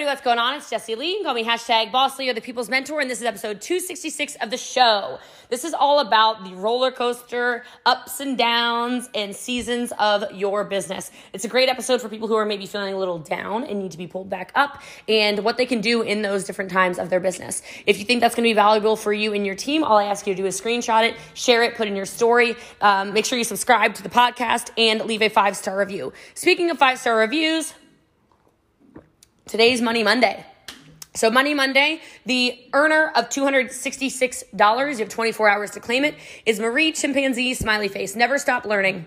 everybody, what's going on? It's Jessie Lee. You can call me hashtag Boss Lee or the People's Mentor, and this is episode 266 of the show. This is all about the roller coaster ups and downs and seasons of your business. It's a great episode for people who are maybe feeling a little down and need to be pulled back up and what they can do in those different times of their business. If you think that's going to be valuable for you and your team, all I ask you to do is screenshot it, share it, put in your story. Um, make sure you subscribe to the podcast and leave a five star review. Speaking of five star reviews, Today's Money Monday. So, Money Monday, the earner of $266, you have 24 hours to claim it, is Marie Chimpanzee Smiley Face. Never stop learning.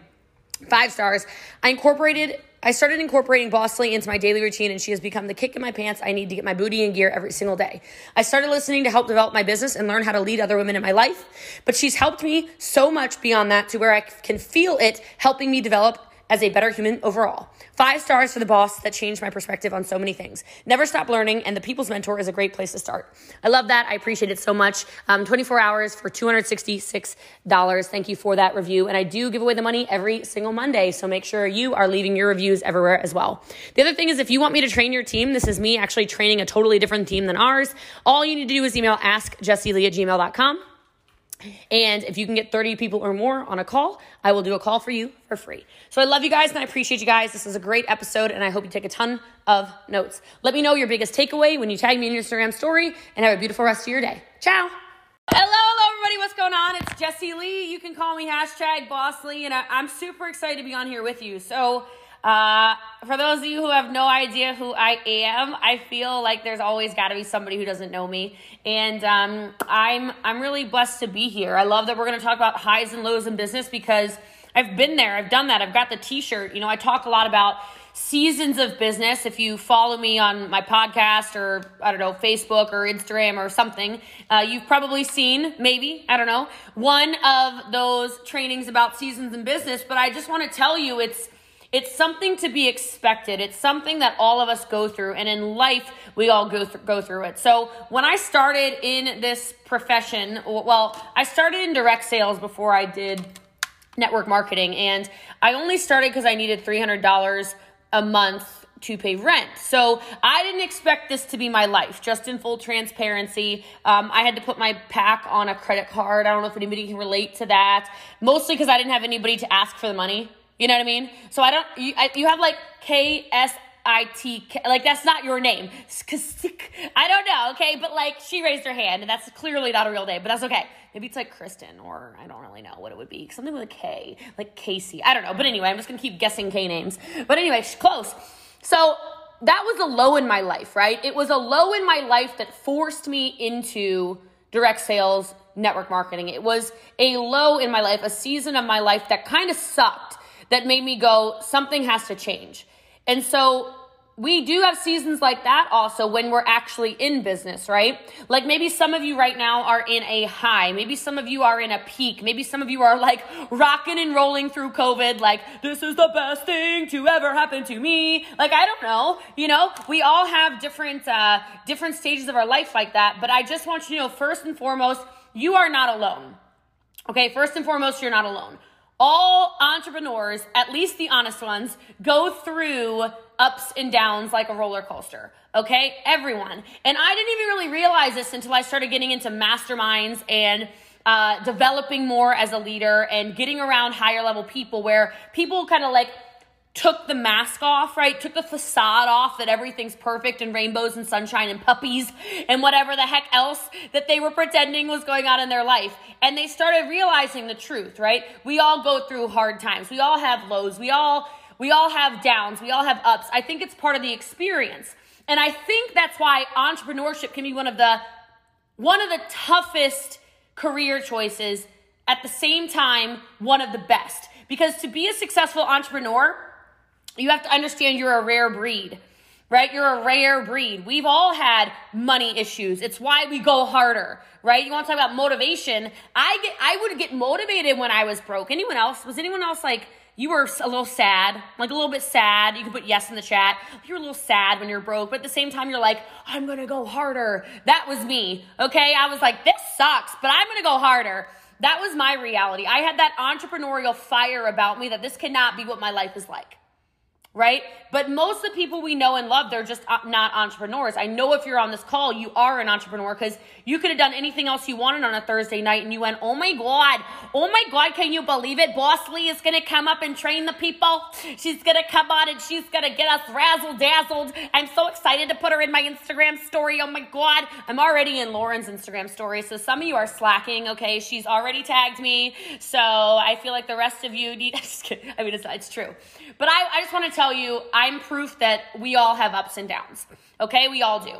Five stars. I incorporated, I started incorporating Boss Lee into my daily routine, and she has become the kick in my pants I need to get my booty in gear every single day. I started listening to help develop my business and learn how to lead other women in my life, but she's helped me so much beyond that to where I can feel it helping me develop as a better human overall. Five stars for the boss that changed my perspective on so many things. Never stop learning, and the People's Mentor is a great place to start. I love that. I appreciate it so much. Um, 24 hours for $266. Thank you for that review. And I do give away the money every single Monday, so make sure you are leaving your reviews everywhere as well. The other thing is if you want me to train your team, this is me actually training a totally different team than ours. All you need to do is email askjessielee at gmail.com. And if you can get 30 people or more on a call, I will do a call for you for free. So I love you guys and I appreciate you guys. This is a great episode and I hope you take a ton of notes. Let me know your biggest takeaway when you tag me in your Instagram story and have a beautiful rest of your day. Ciao. Hello, hello, everybody. What's going on? It's Jessie Lee. You can call me hashtag Boss Lee, and I, I'm super excited to be on here with you. So, uh, for those of you who have no idea who I am, I feel like there's always got to be somebody who doesn't know me, and um, I'm I'm really blessed to be here. I love that we're going to talk about highs and lows in business because I've been there, I've done that, I've got the T-shirt. You know, I talk a lot about seasons of business. If you follow me on my podcast or I don't know Facebook or Instagram or something, uh, you've probably seen maybe I don't know one of those trainings about seasons in business. But I just want to tell you, it's it's something to be expected. It's something that all of us go through, and in life, we all go through, go through it. So, when I started in this profession, well, I started in direct sales before I did network marketing, and I only started because I needed $300 a month to pay rent. So I didn't expect this to be my life, just in full transparency. Um, I had to put my pack on a credit card. I don't know if anybody can relate to that, mostly because I didn't have anybody to ask for the money. You know what I mean? So I don't, you, I, you have like K S I T K, like that's not your name. I don't know, okay? But like she raised her hand, and that's clearly not a real name, but that's okay. Maybe it's like Kristen, or I don't really know what it would be. Something with a K, like Casey. I don't know. But anyway, I'm just gonna keep guessing K names. But anyway, close. So that was a low in my life, right? It was a low in my life that forced me into direct sales, network marketing. It was a low in my life, a season of my life that kind of sucked that made me go, something has to change. And so we do have seasons like that also when we're actually in business, right? Like maybe some of you right now are in a high. Maybe some of you are in a peak. Maybe some of you are like rocking and rolling through COVID, like, this is the best thing to ever happen to me. Like, I don't know. You know, we all have different, uh, different stages of our life like that. But I just want you to know, first and foremost, you are not alone. Okay, first and foremost, you're not alone all entrepreneurs, at least the honest ones, go through ups and downs like a roller coaster. Okay? Everyone. And I didn't even really realize this until I started getting into masterminds and uh, developing more as a leader and getting around higher level people where people kind of like took the mask off, right? Took the facade off that everything's perfect and rainbows and sunshine and puppies and whatever the heck else that they were pretending was going on in their life. And they started realizing the truth, right? We all go through hard times. We all have lows. We all we all have downs. We all have ups. I think it's part of the experience. And I think that's why entrepreneurship can be one of the one of the toughest career choices at the same time one of the best. Because to be a successful entrepreneur, you have to understand you're a rare breed right? You're a rare breed. We've all had money issues. It's why we go harder, right? You want to talk about motivation? I get, I would get motivated when I was broke. Anyone else? Was anyone else like you were a little sad, like a little bit sad? You can put yes in the chat. You're a little sad when you're broke, but at the same time, you're like, I'm gonna go harder. That was me, okay? I was like, this sucks, but I'm gonna go harder. That was my reality. I had that entrepreneurial fire about me that this cannot be what my life is like. Right? But most of the people we know and love, they're just uh, not entrepreneurs. I know if you're on this call, you are an entrepreneur because you could have done anything else you wanted on a Thursday night and you went, oh my God, oh my God, can you believe it? Boss Lee is going to come up and train the people. She's going to come on and she's going to get us razzle dazzled. I'm so excited to put her in my Instagram story. Oh my God. I'm already in Lauren's Instagram story. So some of you are slacking, okay? She's already tagged me. So I feel like the rest of you need, just kidding. I mean, it's, it's true. But I, I just want to tell you, I'm proof that we all have ups and downs. Okay, we all do.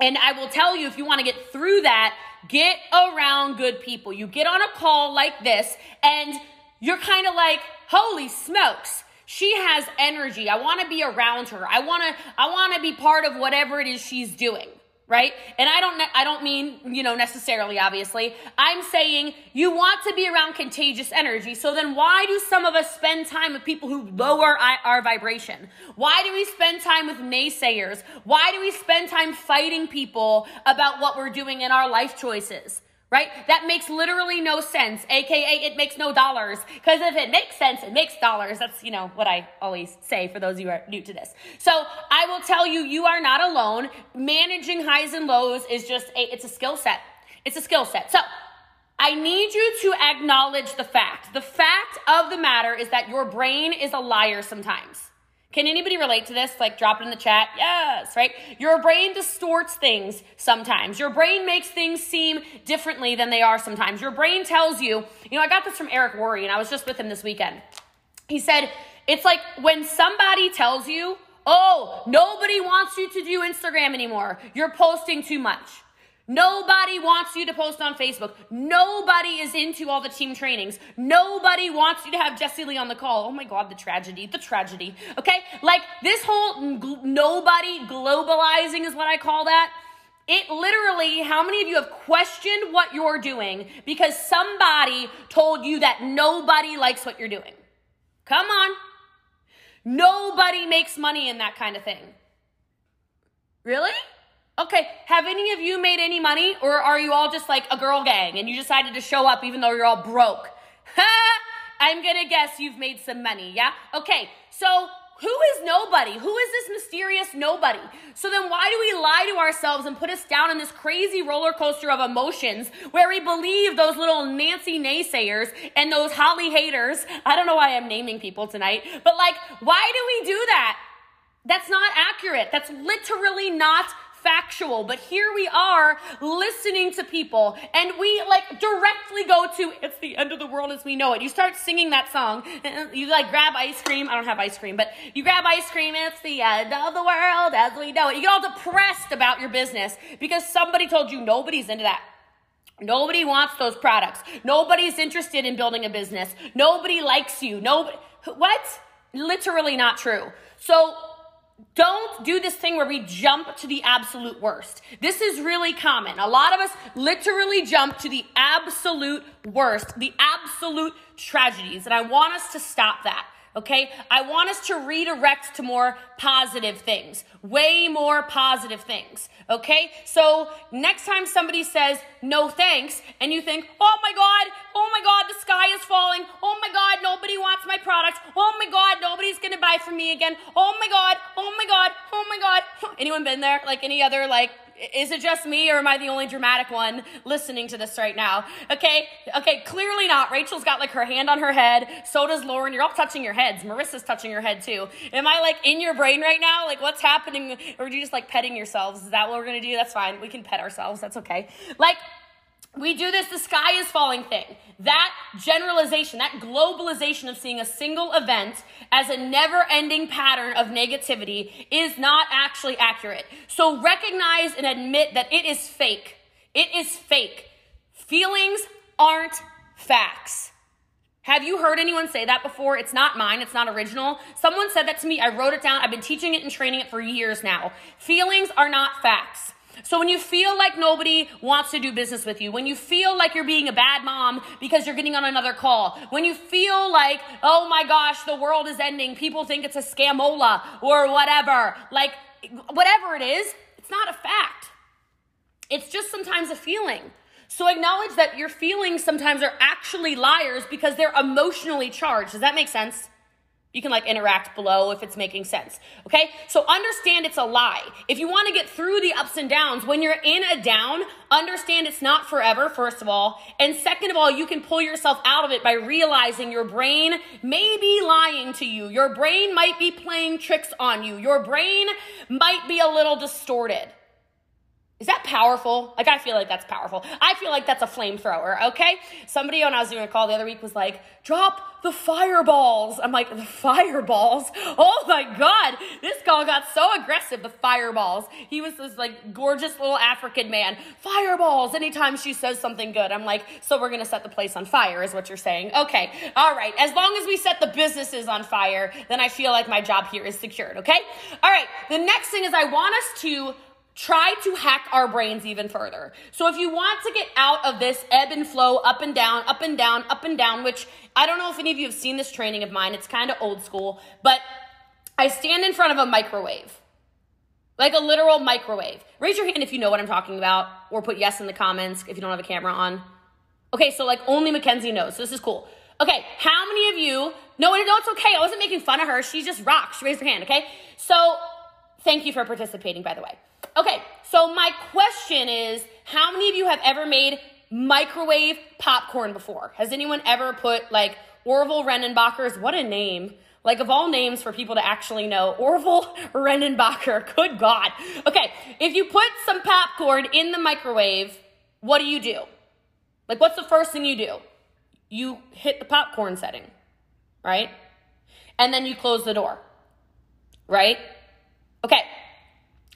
And I will tell you, if you want to get through that, get around good people. You get on a call like this, and you're kind of like, holy smokes. She has energy. I want to be around her. I want to I want to be part of whatever it is she's doing right? And I don't I don't mean, you know, necessarily obviously. I'm saying you want to be around contagious energy. So then why do some of us spend time with people who lower our vibration? Why do we spend time with naysayers? Why do we spend time fighting people about what we're doing in our life choices? Right? That makes literally no sense, aka it makes no dollars. Because if it makes sense, it makes dollars. That's, you know, what I always say for those of you who are new to this. So I will tell you, you are not alone. Managing highs and lows is just a, it's a skill set. It's a skill set. So I need you to acknowledge the fact. The fact of the matter is that your brain is a liar sometimes. Can anybody relate to this? Like, drop it in the chat. Yes, right? Your brain distorts things sometimes. Your brain makes things seem differently than they are sometimes. Your brain tells you, you know, I got this from Eric Worre, and I was just with him this weekend. He said, it's like when somebody tells you, oh, nobody wants you to do Instagram anymore, you're posting too much. Nobody wants you to post on Facebook. Nobody is into all the team trainings. Nobody wants you to have Jessie Lee on the call. Oh my God, the tragedy, the tragedy. Okay? Like this whole nobody globalizing is what I call that. It literally, how many of you have questioned what you're doing because somebody told you that nobody likes what you're doing? Come on. Nobody makes money in that kind of thing. Really? Okay, have any of you made any money or are you all just like a girl gang and you decided to show up even though you're all broke? I'm gonna guess you've made some money, yeah? Okay, so who is nobody? Who is this mysterious nobody? So then why do we lie to ourselves and put us down in this crazy roller coaster of emotions where we believe those little Nancy naysayers and those Holly haters? I don't know why I'm naming people tonight, but like, why do we do that? That's not accurate. That's literally not factual, but here we are listening to people and we like directly go to it's the end of the world as we know it. You start singing that song, you like grab ice cream. I don't have ice cream, but you grab ice cream, it's the end of the world as we know it. You get all depressed about your business because somebody told you nobody's into that. Nobody wants those products. Nobody's interested in building a business. Nobody likes you. Nobody, what? Literally not true. So don't do this thing where we jump to the absolute worst. This is really common. A lot of us literally jump to the absolute worst, the absolute tragedies. And I want us to stop that. Okay? I want us to redirect to more positive things, way more positive things. Okay? So next time somebody says no thanks and you think, oh my God, oh my God, the sky is falling. Oh my God, nobody wants my product. Oh my God, nobody's gonna buy from me again. Oh my God, oh my God, oh my God. Anyone been there? Like any other like is it just me or am I the only dramatic one listening to this right now? Okay, okay, clearly not. Rachel's got like her hand on her head. So does Lauren. You're all touching your heads. Marissa's touching your head too. Am I like in your brain right now? Like what's happening? Or are you just like petting yourselves? Is that what we're gonna do? That's fine. We can pet ourselves. That's okay. Like, we do this the sky is falling thing. That generalization, that globalization of seeing a single event as a never ending pattern of negativity is not actually accurate. So recognize and admit that it is fake. It is fake. Feelings aren't facts. Have you heard anyone say that before? It's not mine. It's not original. Someone said that to me. I wrote it down. I've been teaching it and training it for years now. Feelings are not facts. So when you feel like nobody wants to do business with you, when you feel like you're being a bad mom because you're getting on another call, when you feel like, oh my gosh, the world is ending, people think it's a scamola or whatever, like whatever it is, it's not a fact. It's just sometimes a feeling. So acknowledge that your feelings sometimes are actually liars because they're emotionally charged. Does that make sense? You can like interact below if it's making sense. Okay? So understand it's a lie. If you want to get through the ups and downs, when you're in a down, understand it's not forever, first of all. And second of all, you can pull yourself out of it by realizing your brain may be lying to you. Your brain might be playing tricks on you. Your brain might be a little distorted. Is that powerful? Like, I feel like that's powerful. I feel like that's a flamethrower, okay? Somebody when I was doing a call the other week was like, drop the fireballs. I'm like, the fireballs? Oh my God. This call got so aggressive, the fireballs. He was this like gorgeous little African man. Fireballs. Anytime she says something good, I'm like, so we're going to set the place on fire, is what you're saying. Okay. All right. As long as we set the businesses on fire, then I feel like my job here is secured, okay? All right. The next thing is I want us to try to hack our brains even further. So if you want to get out of this ebb and flow, up and down, up and down, up and down, which I don't know if any of you have seen this training of mine, it's kind of old school, but I stand in front of a microwave. Like a literal microwave. Raise your hand if you know what I'm talking about, or put yes in the comments if you don't have a camera on. Okay, so like only Mackenzie knows. So this is cool. Okay, how many of you? No, no, it's okay. I wasn't making fun of her. She just rocks. She raised her hand. Okay, so thank you for participating, by the way. Okay, so my question is how many of you have ever made microwave popcorn before? Has anyone ever put like Orville Redenbacher's, what a name, like of all names for people to actually know, Orville Redenbacher, good God. Okay, if you put some popcorn in the microwave, what do you do? Like, what's the first thing you do? You hit the popcorn setting, right? And then you close the door, right? Okay,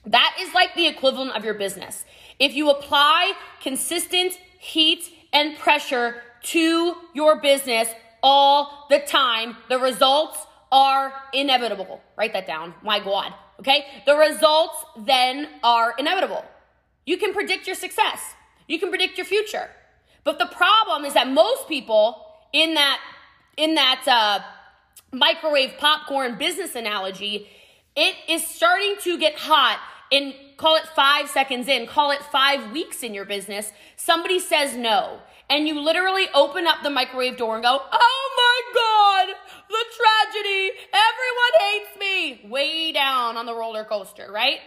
that is like the equivalent of your business. If you apply consistent heat and pressure to your business all the time, the results are inevitable. Write that down. My God. Okay? The results then are inevitable. You can predict your success. You can predict your future. But the problem is that most people in that in that uh, microwave popcorn business analogy, it is starting to get hot in call it five seconds in, call it five weeks in your business, somebody says no. And you literally open up the microwave door and go, oh my God, the tragedy. Everyone hates me. Way down on the roller coaster, right?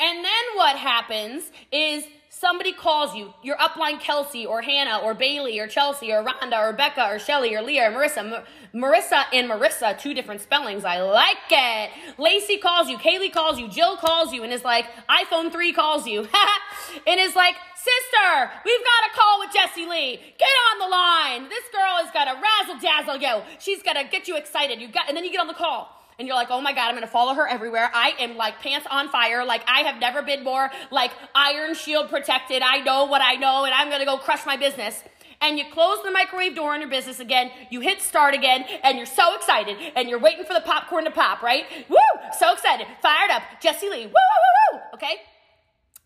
And then what happens is somebody calls you, your upline Kelsey or Hannah or Bailey or Chelsea or Rhonda or Becca or Shelly or Leah or Marissa. Marissa and Marissa, two different spellings. I like it. Lacey calls you, Kaylee calls you, Jill calls you, and is like, iPhone 3 calls you. and is like, sister, we've got a call with Jessie Lee. Get on the line. This girl is gonna razzle dazzle you. She's gonna get you excited. You got, and then you get on the call and you're like, oh my God, I'm gonna follow her everywhere. I am like pants on fire. Like I have never been more like iron shield protected. I know what I know and I'm gonna go crush my business. And you close the microwave door on your business again, you hit start again, and you're so excited, and you're waiting for the popcorn to pop, right? Woo! So excited, fired up, Jessie Lee, woo, woo, woo, woo, okay?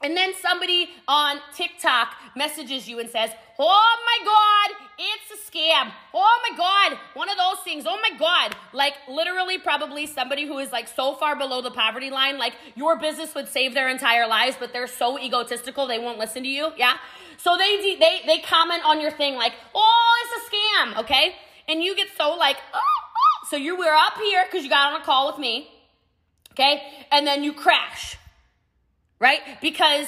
And then somebody on TikTok messages you and says, Oh my God, it's a scam. Oh my God, one of those things. Oh my God. Like literally, probably somebody who is like so far below the poverty line, like your business would save their entire lives, but they're so egotistical they won't listen to you. Yeah. So they they they comment on your thing like, oh, it's a scam. Okay. And you get so like, oh, oh. so you were up here because you got on a call with me. Okay. And then you crash right? Because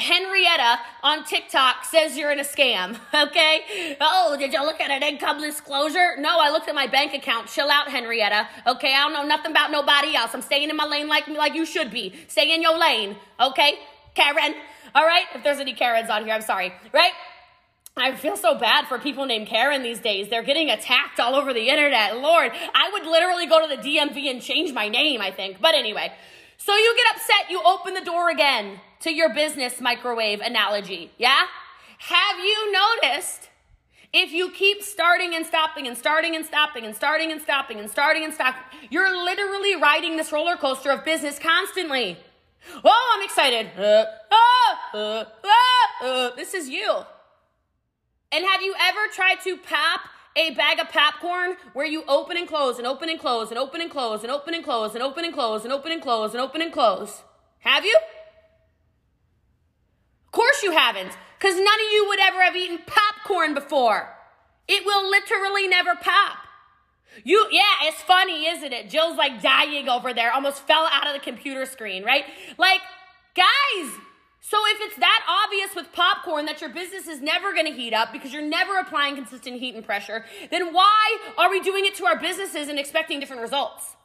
Henrietta on TikTok says you're in a scam, okay? Oh, did you look at an income disclosure? No, I looked at my bank account. Chill out, Henrietta. Okay, I don't know nothing about nobody else. I'm staying in my lane like like you should be. Stay in your lane, okay? Karen. All right? If there's any Karens on here, I'm sorry, right? I feel so bad for people named Karen these days. They're getting attacked all over the internet. Lord, I would literally go to the DMV and change my name, I think. But anyway, so you get upset, you open the door again to your business microwave analogy. Yeah? Have you noticed if you keep starting and stopping and starting and stopping and starting and stopping and starting and stopping, you're literally riding this roller coaster of business constantly. Oh, I'm excited. Uh, uh, uh, uh, uh. this is you. And have you ever tried to pop a bag of popcorn where you open and close and open and close and open and close and open and close and open and close and open and close and open and close? Have you? Of course you haven't, because none of you would ever have eaten popcorn before. It will literally never pop. You, yeah, it's funny, isn't it? Jill's like dying over there, almost fell out of the computer screen, right? Like, guys, so if it's that obvious with popcorn that your business is never going to heat up because you're never applying consistent heat and pressure, then why are we doing it to our businesses and expecting different results?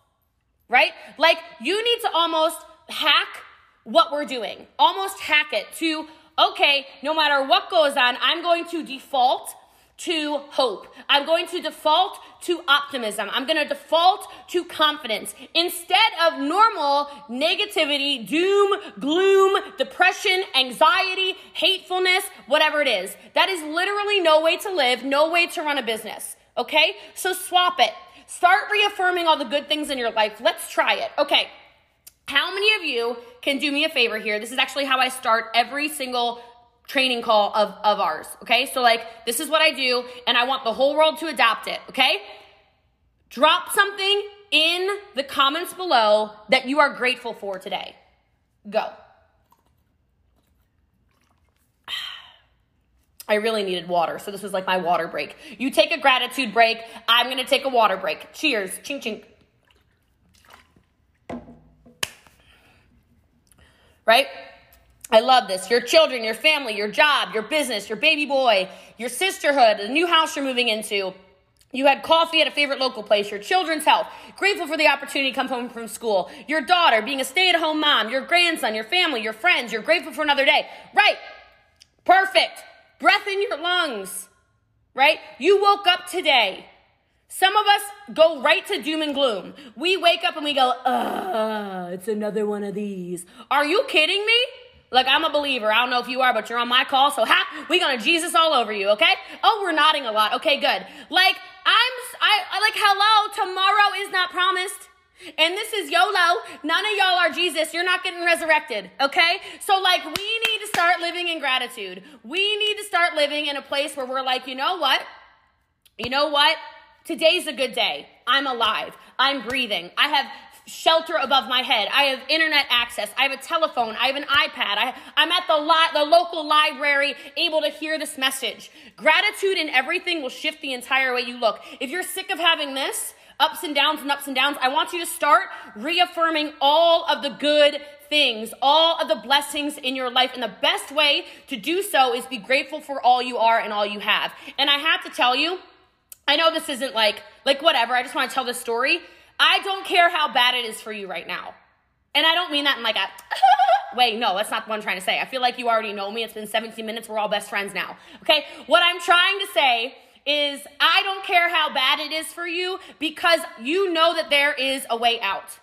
Right? Like, you need to almost hack what we're doing, almost hack it to, okay, no matter what goes on, I'm going to default to hope. I'm going to default to optimism. I'm going to default to confidence instead of normal negativity, doom, gloom, depression, anxiety, hatefulness, whatever it is. That is literally no way to live, no way to run a business. Okay? So swap it. Start reaffirming all the good things in your life. Let's try it. Okay. How many of you can do me a favor here? This is actually how I start every single training call of, of ours. Okay. So, like, this is what I do, and I want the whole world to adopt it. Okay. Drop something in the comments below that you are grateful for today. Go. I really needed water, so this was like my water break. You take a gratitude break. I'm gonna take a water break. Cheers. Ching ching. Right? I love this. Your children, your family, your job, your business, your baby boy, your sisterhood, the new house you're moving into. You had coffee at a favorite local place, your children's health, grateful for the opportunity to come home from school, your daughter being a stay at home mom, your grandson, your family, your friends, you're grateful for another day. Right. Perfect. Breath in your lungs. Right? You woke up today. Some of us go right to doom and gloom. We wake up and we go, ah, it's another one of these. Are you kidding me? Like, I'm a believer. I don't know if you are, but you're on my call. So, ha, we gonna Jesus all over you, okay? Oh, we're nodding a lot. Okay, good. Like, I'm, I, I like, hello, tomorrow is not promised. And this is YOLO. None of y'all are Jesus. You're not getting resurrected, okay? So, like, we need to start living in gratitude. We need to start living in a place where we're like, you know what? You know what? Today's a good day. I'm alive. I'm breathing. I have shelter above my head. I have internet access. I have a telephone. I have an iPad. I, am at the, li- the local library able to hear this message. Gratitude in everything will shift the entire way you look. If you're sick of having this, ups and downs and ups and downs, I want you to start reaffirming all of the good things, all of the blessings in your life. And the best way to do so is be grateful for all you are and all you have. And I have to tell you, I know this isn't like, like whatever. I just want to tell this story. I don't care how bad it is for you right now. And I don't mean that in like a, wait, no, that's not what I'm trying to say. I feel like you already know me. It's been 17 minutes. We're all best friends now. Okay. What I'm trying to say is I don't care how bad it is for you because you know that there is a way out.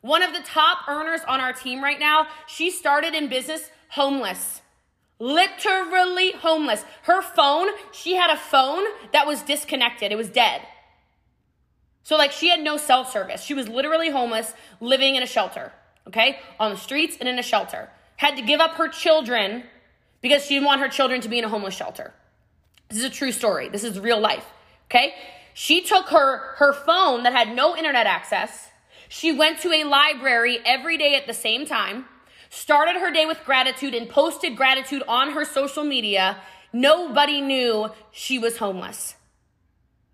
One of the top earners on our team right now, she started in business homeless. Literally homeless. Her phone, she had a phone that was disconnected. It was dead. So, like, she had no cell service. She was literally homeless, living in a shelter, okay? On the streets and in a shelter. Had to give up her children because she didn't want her children to be in a homeless shelter. This is a true story. This is real life, okay? She took her, her phone that had no internet access. She went to a library every day at the same time, started her day with gratitude, and posted gratitude on her social media. Nobody knew she was homeless.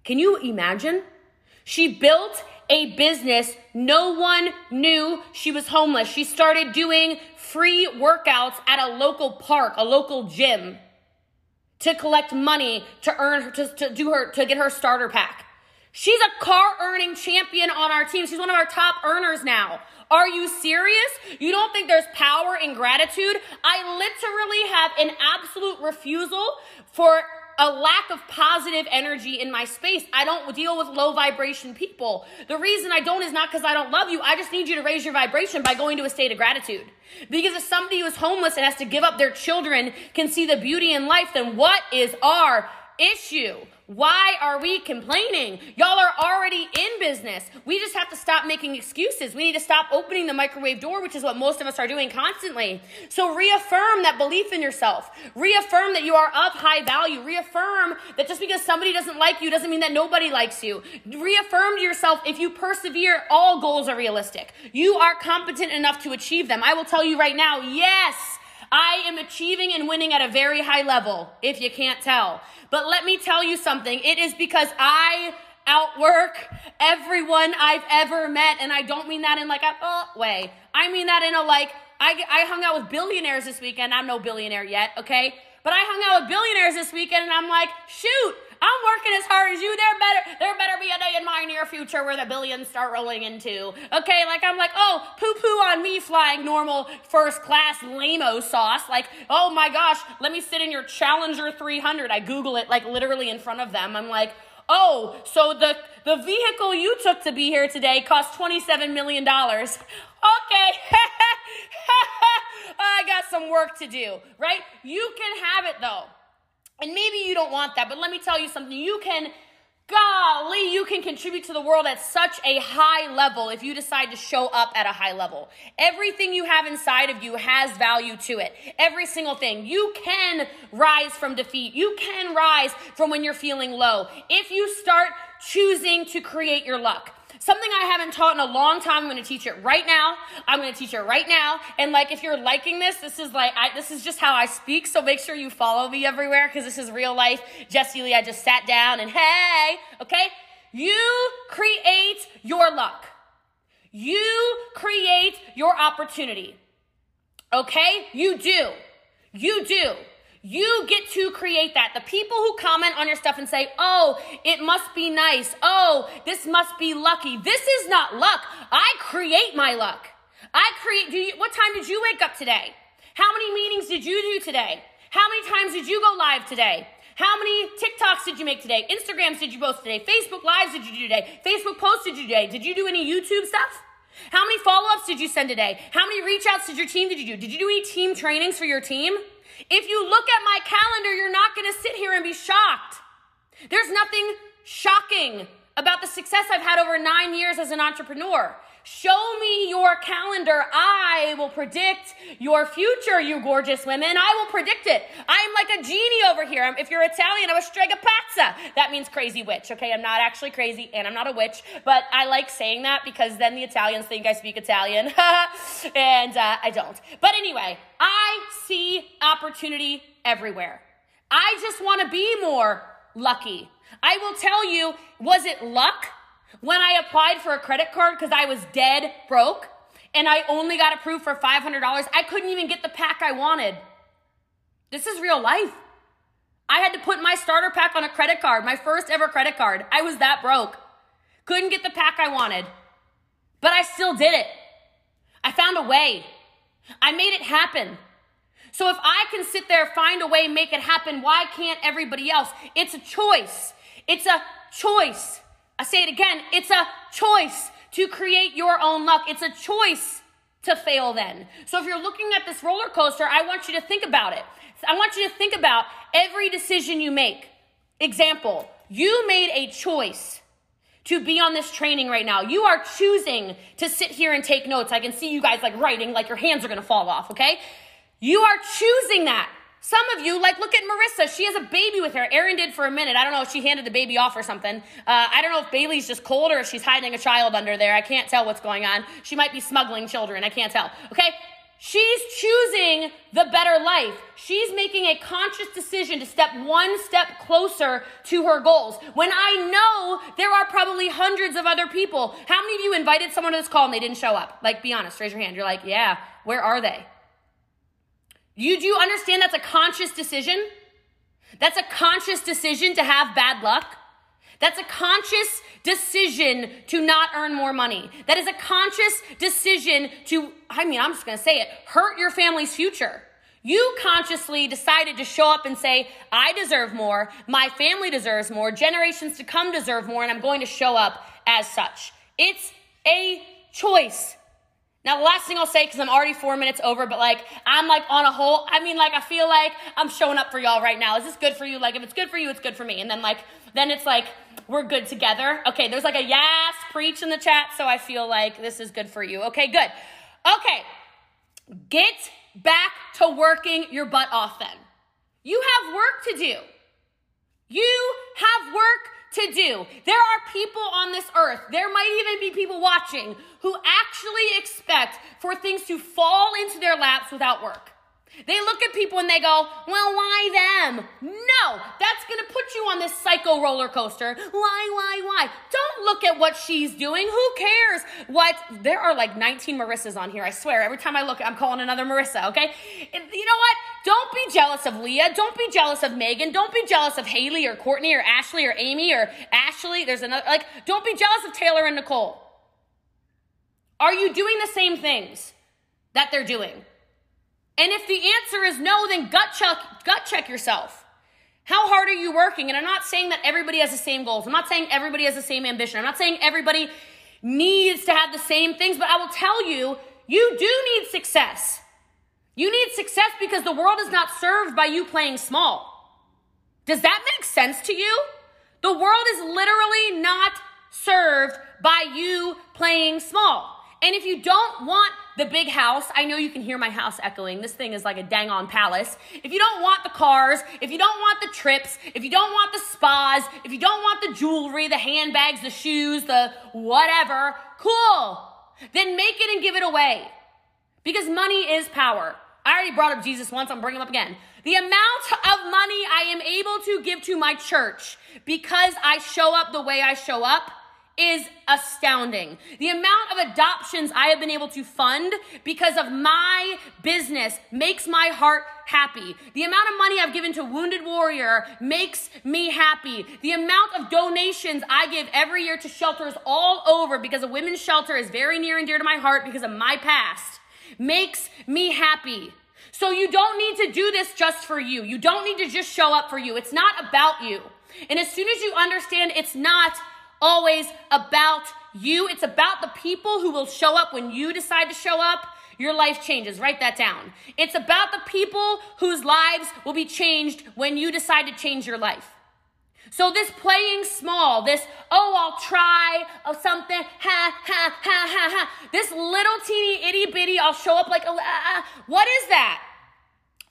Can you imagine? She built a business. No one knew she was homeless. She started doing free workouts at a local park, a local gym to collect money to earn to, to do her to get her starter pack. She's a car earning champion on our team. She's one of our top earners now. Are you serious? You don't think there's power in gratitude? I literally have an absolute refusal for a lack of positive energy in my space. I don't deal with low vibration people. The reason I don't is not because I don't love you. I just need you to raise your vibration by going to a state of gratitude. Because if somebody who's homeless and has to give up their children can see the beauty in life, then what is our issue? Why are we complaining? Y'all are already in business. We just have to stop making excuses. We need to stop opening the microwave door, which is what most of us are doing constantly. So reaffirm that belief in yourself. Reaffirm that you are of high value. Reaffirm that just because somebody doesn't like you doesn't mean that nobody likes you. Reaffirm to yourself if you persevere, all goals are realistic. You are competent enough to achieve them. I will tell you right now, yes. I am achieving and winning at a very high level, if you can't tell. But let me tell you something. It is because I outwork everyone I've ever met. And I don't mean that in like a uh, way. I mean that in a like, I, I hung out with billionaires this weekend. I'm no billionaire yet, okay? But I hung out with billionaires this weekend and I'm like, shoot, I'm working as hard as you. There better there better be a day in my near future where the billions start rolling into. Okay, like I'm like, oh, poo poo on me flying normal first class lamo sauce. Like, oh my gosh, let me sit in your Challenger 300. I Google it like literally in front of them. I'm like, oh, so the the vehicle you took to be here today cost 27 million dollars. Okay. I got some work to do, right? You can have it though. And maybe you don't want that, but let me tell you something. You can, golly, you can contribute to the world at such a high level if you decide to show up at a high level. Everything you have inside of you has value to it. Every single thing. You can rise from defeat. You can rise from when you're feeling low. If you start choosing to create your luck. Something I haven't taught in a long time. I'm going to teach it right now. I'm going to teach it right now. And like, if you're liking this, this is like, I, this is just how I speak. So make sure you follow me everywhere because this is real life. Jessie Lee, I just sat down and hey, okay? You create your luck. You create your opportunity. Okay? You do. You do. You get to create that. The people who comment on your stuff and say, oh, it must be nice. Oh, this must be lucky. This is not luck. I create my luck. I create, do you, what time did you wake up today? How many meetings did you do today? How many times did you go live today? How many TikToks did you make today? Instagrams did you post today? Facebook Lives did you do today? Facebook posts did you do today? Did you do any YouTube stuff? How many follow ups did you send today? How many reach outs did your team did you do? Did you do any team trainings for your team? If you look at my calendar, you're not going to sit here and be shocked. There's nothing shocking about the success I've had over nine years as an entrepreneur. Show me your calendar. I will predict your future, you gorgeous women. I will predict it. I'm like a genie over here. If you're Italian, I'm a strega pazza. That means crazy witch, okay? I'm not actually crazy and I'm not a witch, but I like saying that because then the Italians think I speak Italian. and uh, I don't. But anyway, I see opportunity everywhere. I just want to be more lucky. I will tell you, was it luck? When I applied for a credit card because I was dead broke and I only got approved for $500, I couldn't even get the pack I wanted. This is real life. I had to put my starter pack on a credit card, my first ever credit card. I was that broke. Couldn't get the pack I wanted. But I still did it. I found a way. I made it happen. So if I can sit there, find a way, make it happen, why can't everybody else? It's a choice. It's a choice. I say it again, it's a choice to create your own luck. It's a choice to fail then. So if you're looking at this roller coaster, I want you to think about it. I want you to think about every decision you make. Example, you made a choice to be on this training right now. You are choosing to sit here and take notes. I can see you guys like writing, like your hands are gonna fall off, okay? You are choosing that. Some of you, like, look at Marissa. She has a baby with her. Erin did for a minute. I don't know if she handed the baby off or something. Uh, I don't know if Bailey's just cold or if she's hiding a child under there. I can't tell what's going on. She might be smuggling children. I can't tell. Okay? She's choosing the better life. She's making a conscious decision to step one step closer to her goals. When I know there are probably hundreds of other people. How many of you invited someone to this call and they didn't show up? Like, be honest, raise your hand. You're like, yeah, where are they? You do you understand that's a conscious decision? That's a conscious decision to have bad luck. That's a conscious decision to not earn more money. That is a conscious decision to, I mean, I'm just gonna say it, hurt your family's future. You consciously decided to show up and say, I deserve more, my family deserves more, generations to come deserve more, and I'm going to show up as such. It's a choice. Now, the last thing I'll say, because I'm already four minutes over, but like, I'm like on a whole, I mean, like, I feel like I'm showing up for y'all right now. Is this good for you? Like, if it's good for you, it's good for me. And then, like, then it's like, we're good together. Okay, there's like a yes, preach in the chat, so I feel like this is good for you. Okay, good. Okay, get back to working your butt off then. You have work to do. You have work to do. There are people on this earth, there might even be people watching who actually expect for things to fall into their laps without work. They look at people and they go, well, why them? No, that's gonna put you on this psycho roller coaster. Why, why, why? Don't look at what she's doing. Who cares? What? There are like 19 Marissas on here, I swear. Every time I look, I'm calling another Marissa, okay? You know what? Don't be jealous of Leah. Don't be jealous of Megan. Don't be jealous of Haley or Courtney or Ashley or Amy or Ashley. There's another, like, don't be jealous of Taylor and Nicole. Are you doing the same things that they're doing? And if the answer is no, then gut check, gut check yourself. How hard are you working? And I'm not saying that everybody has the same goals. I'm not saying everybody has the same ambition. I'm not saying everybody needs to have the same things, but I will tell you, you do need success. You need success because the world is not served by you playing small. Does that make sense to you? The world is literally not served by you playing small. And if you don't want the big house, I know you can hear my house echoing. This thing is like a dang on palace. If you don't want the cars, if you don't want the trips, if you don't want the spas, if you don't want the jewelry, the handbags, the shoes, the whatever, cool. Then make it and give it away. Because money is power. I already brought up Jesus once, I'm bringing him up again. The amount of money I am able to give to my church because I show up the way I show up is astounding. The amount of adoptions I have been able to fund because of my business makes my heart happy. The amount of money I've given to Wounded Warrior makes me happy. The amount of donations I give every year to shelters all over because a women's shelter is very near and dear to my heart because of my past makes me happy. So you don't need to do this just for you. You don't need to just show up for you. It's not about you. And as soon as you understand it's not always about you. It's about the people who will show up when you decide to show up. Your life changes. Write that down. It's about the people whose lives will be changed when you decide to change your life. So this playing small, this, oh, I'll try of something, ha, ha, ha, ha, ha. This little teeny itty bitty, I'll show up like, a, uh, what is that?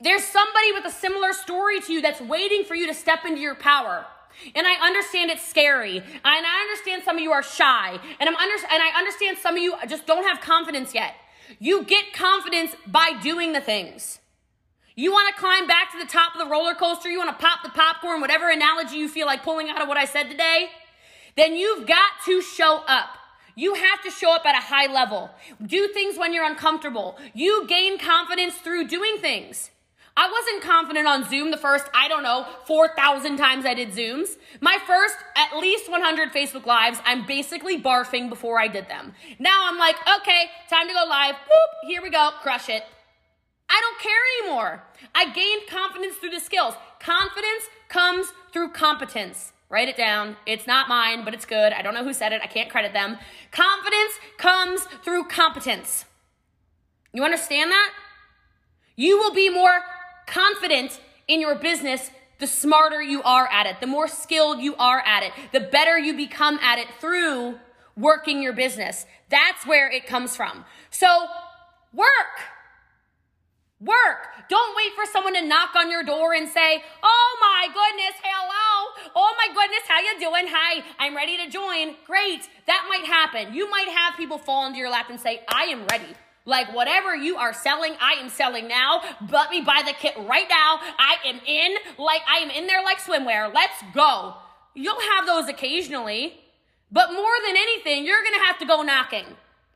There's somebody with a similar story to you that's waiting for you to step into your power. And I understand it's scary. And I understand some of you are shy. And I'm under, and I understand some of you just don't have confidence yet. You get confidence by doing the things. You want to climb back to the top of the roller coaster, you want to pop the popcorn, whatever analogy you feel like pulling out of what I said today, then you've got to show up. You have to show up at a high level. Do things when you're uncomfortable. You gain confidence through doing things. I wasn't confident on Zoom the first, I don't know, 4,000 times I did Zooms. My first at least 100 Facebook Lives, I'm basically barfing before I did them. Now I'm like, okay, time to go live. Here we go, crush it. I don't care anymore. I gained confidence through the skills. Confidence comes through competence. Write it down. It's not mine, but it's good. I don't know who said it. I can't credit them. Confidence comes through competence. You understand that? You will be more confident in your business, the smarter you are at it, the more skilled you are at it, the better you become at it through working your business. That's where it comes from. So work. Work. Don't wait for someone to knock on your door and say, "Oh my goodness, hello. Oh my goodness, how you doing? Hi, I'm ready to join." Great. That might happen. You might have people fall into your lap and say, "I am ready." Like whatever you are selling, I am selling now. Let me buy the kit right now. I am in, like I am in there like swimwear. Let's go. You'll have those occasionally, but more than anything, you're gonna have to go knocking.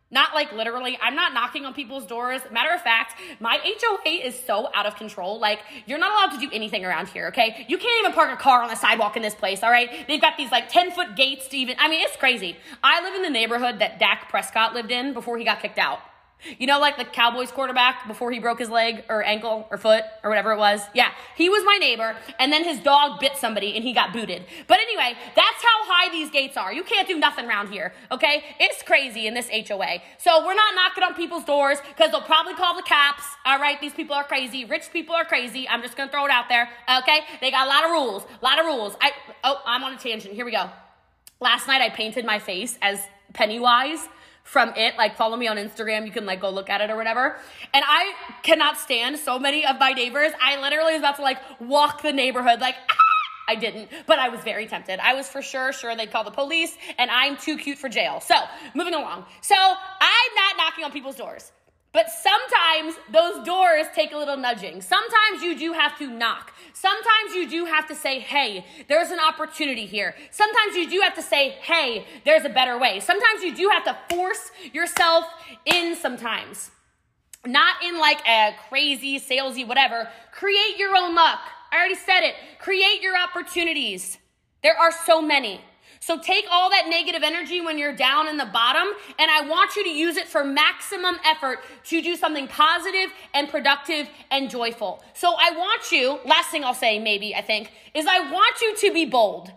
Not like literally, I'm not knocking on people's doors. Matter of fact, my HOA is so out of control. Like, you're not allowed to do anything around here, okay? You can't even park a car on the sidewalk in this place, all right? They've got these like 10 foot gates to even, I mean, it's crazy. I live in the neighborhood that Dak Prescott lived in before he got kicked out. You know, like the Cowboys quarterback before he broke his leg or ankle or foot or whatever it was? Yeah, he was my neighbor, and then his dog bit somebody and he got booted. But anyway, that's how high these gates are. You can't do nothing around here, okay? It's crazy in this HOA. So we're not knocking on people's doors because they'll probably call the cops. All right, these people are crazy. Rich people are crazy. I'm just gonna throw it out there, okay? They got a lot of rules, a lot of rules. I, oh, I'm on a tangent. Here we go. Last night I painted my face as Pennywise from it. Like follow me on Instagram. You can like go look at it or whatever. And I cannot stand so many of my neighbors. I literally was about to like walk the neighborhood like, ah! I didn't, but I was very tempted. I was for sure sure they'd call the police, and I'm too cute for jail. So, moving along. So, I'm not knocking on people's doors. But sometimes those doors take a little nudging. Sometimes you do have to knock. Sometimes you do have to say, hey, there's an opportunity here. Sometimes you do have to say, hey, there's a better way. Sometimes you do have to force yourself in sometimes. Not in like a crazy, salesy, whatever. Create your own luck. I already said it. Create your opportunities. There are so many. So take all that negative energy when you're down in the bottom, and I want you to use it for maximum effort to do something positive and productive and joyful. So I want you, last thing I'll say, maybe, I think, is I want you to be bold.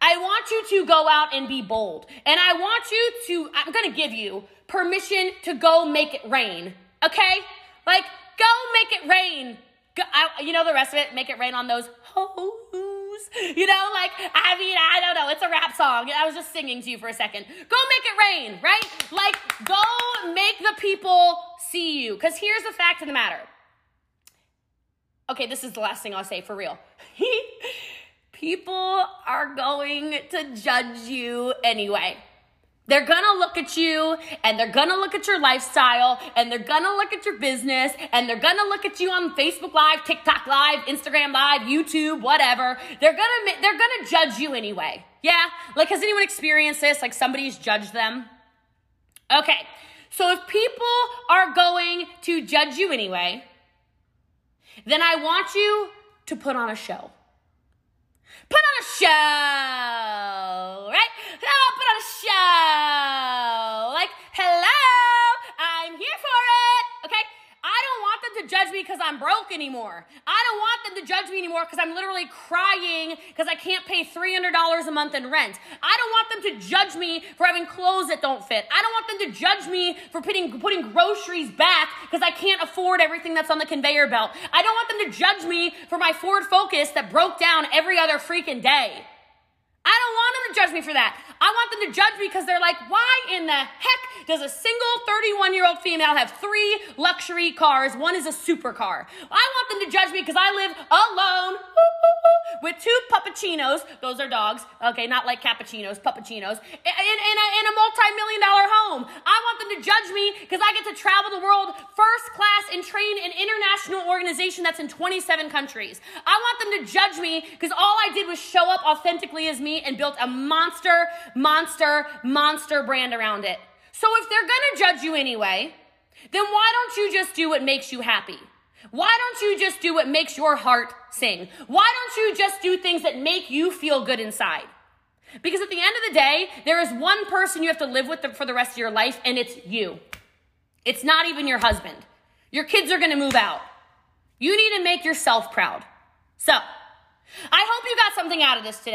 I want you to go out and be bold. And I want you to, I'm gonna give you permission to go make it rain. Okay? Like, go make it rain. Go, I, you know the rest of it, make it rain on those hoes. You know, like, I mean, I don't know. It's a rap song. I was just singing to you for a second. Go make it rain, right? Like, go make the people see you. Because here's the fact of the matter. Okay, this is the last thing I'll say for real. people are going to judge you anyway. They're gonna look at you and they're gonna look at your lifestyle and they're gonna look at your business and they're gonna look at you on Facebook Live, TikTok Live, Instagram Live, YouTube, whatever. They're gonna they're gonna judge you anyway. Yeah? Like has anyone experienced this? Like somebody's judged them? Okay. So if people are going to judge you anyway, then I want you to put on a show. Put on a show, right? Show. Like, hello, I'm here for it. Okay? I don't want them to judge me because I'm broke anymore. I don't want them to judge me anymore because I'm literally crying because I can't pay $300 a month in rent. I don't want them to judge me for having clothes that don't fit. I don't want them to judge me for putting, putting groceries back because I can't afford everything that's on the conveyor belt. I don't want them to judge me for my Ford Focus that broke down every other freaking day. I don't want them to judge me for that. I want them to judge me because they're like, why in the heck does a single 31 year old female have three luxury cars? One is a supercar. I want them to judge me because I live alone with two puppuccinos. Those are dogs. Okay, not like cappuccinos, puppuccinos. In, in, a, in a multi million dollar home. I want them to judge me because I get to travel the world first class and train an international organization that's in 27 countries. I want them to judge me because all I did was show up authentically as me and built a monster, monster, monster brand around it. So if they're gonna judge you anyway, then why don't you just do what makes you happy? Why don't you just do what makes your heart sing? Why don't you just do things that make you feel good inside? Because at the end of the day, there is one person you have to live with for the rest of your life, and it's you. It's not even your husband. Your kids are gonna move out. You need to make yourself proud. So, I hope you got something out of this today.